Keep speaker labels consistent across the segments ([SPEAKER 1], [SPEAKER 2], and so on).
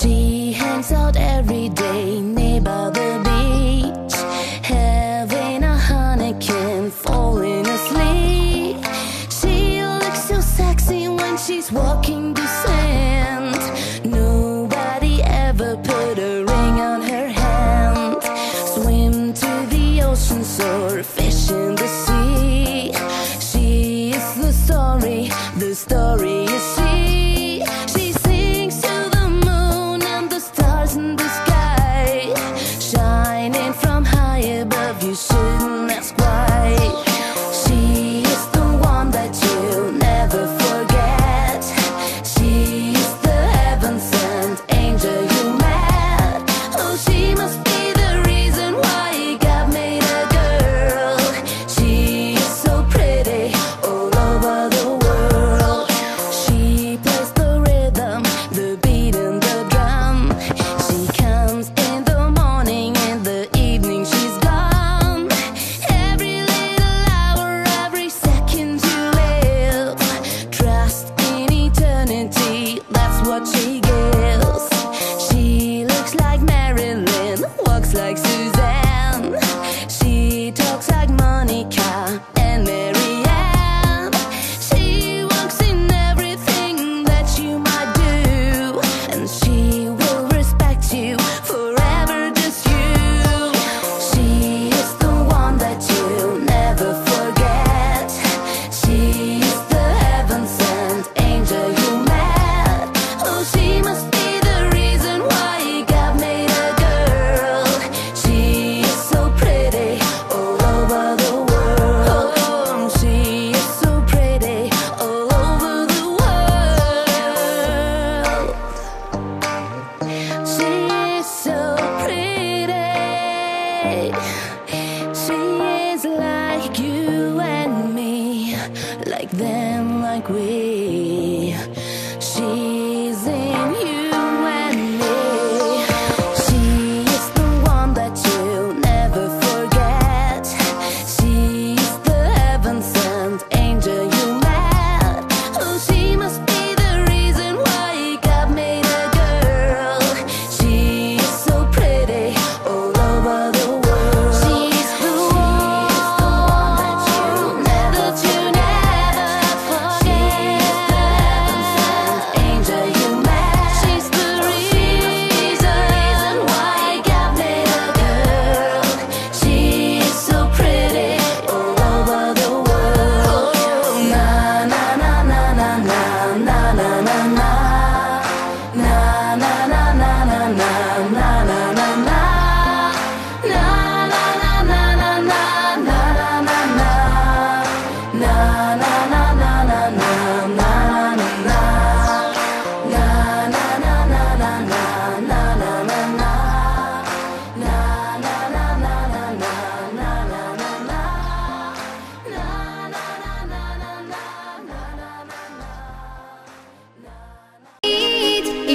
[SPEAKER 1] She hangs out every day with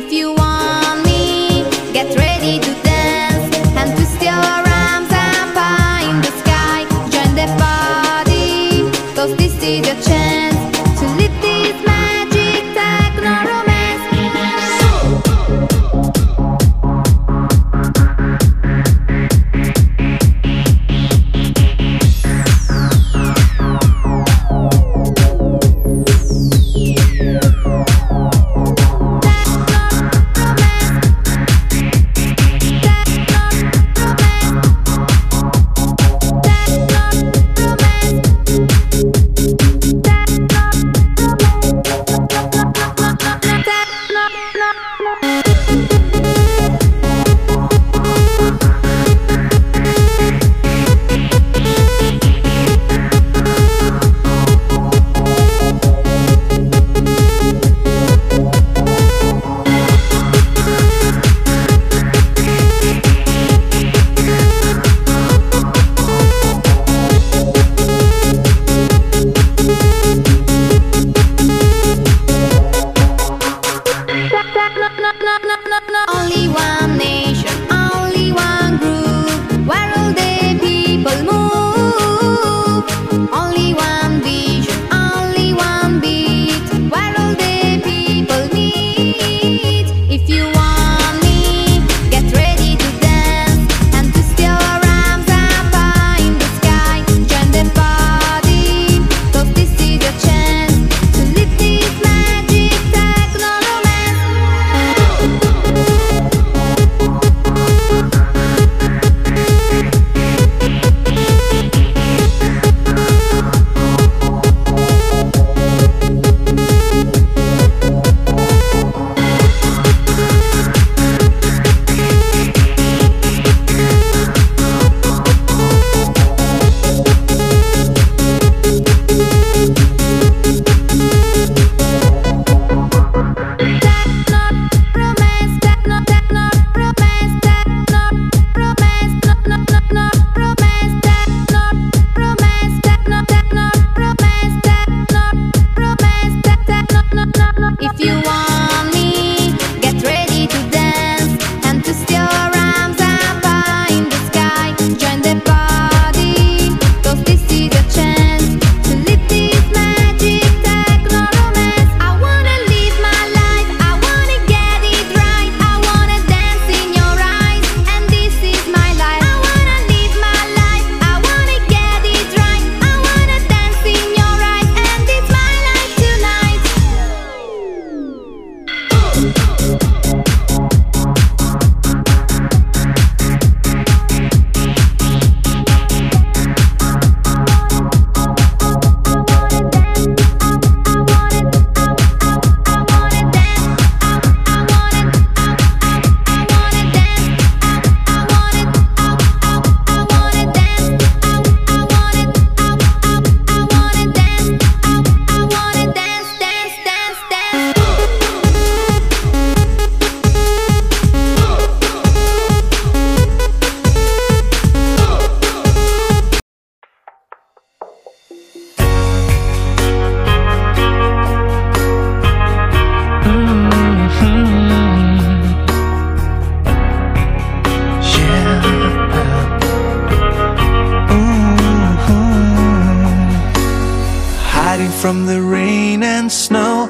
[SPEAKER 2] If you want
[SPEAKER 3] from the rain and snow.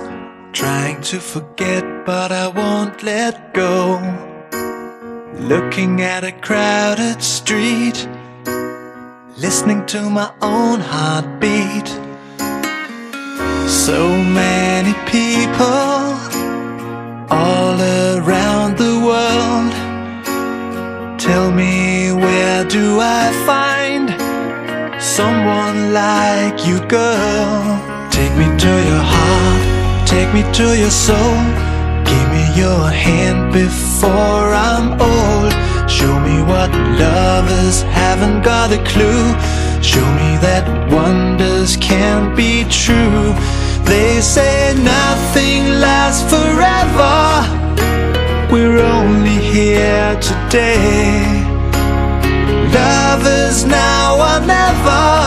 [SPEAKER 3] Trying to forget, but I won't let go. Looking at a crowded street, listening to my own heartbeat. So many people all around the world. Tell me, where do I find someone like you, girl? Take me to your heart, take me to your soul. Give me your hand before I'm old. Show me what lovers haven't got a clue. Show me that wonders can't be true. They say nothing lasts forever. We're only here today. Love is now or never.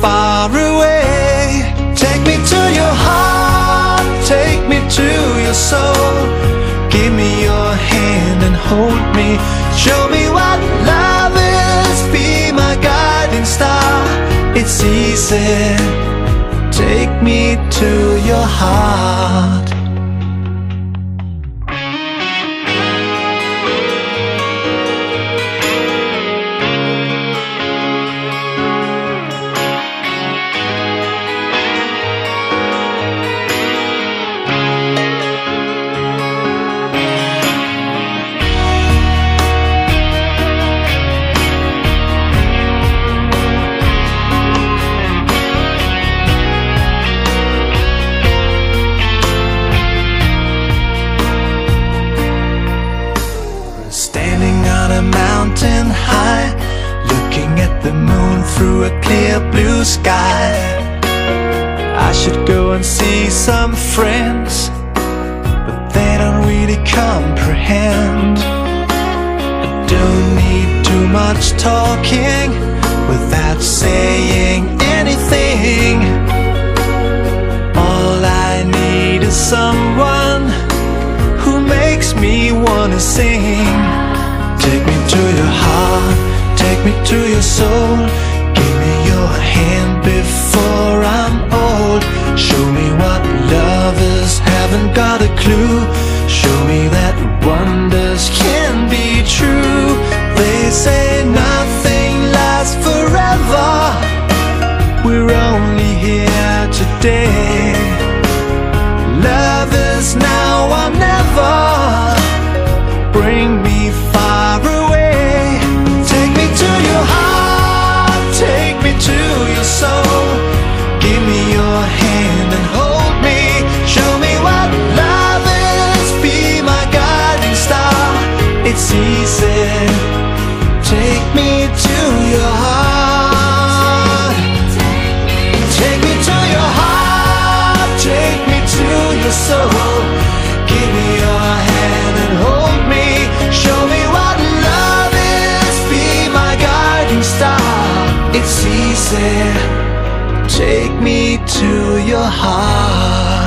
[SPEAKER 3] Far away. Take me to your heart, take me to your soul. Give me your hand and hold me. Show me what love is. Be my guiding star. It's easy. Take me to your heart. Through a clear blue sky. I should go and see some friends, but they don't really comprehend. I don't need too much talking without saying anything. All I need is someone who makes me wanna sing. Take me to your heart, take me to your soul. Hand before I'm old. Show me what lovers haven't got a clue. Show me that It's easy. Take me to your heart.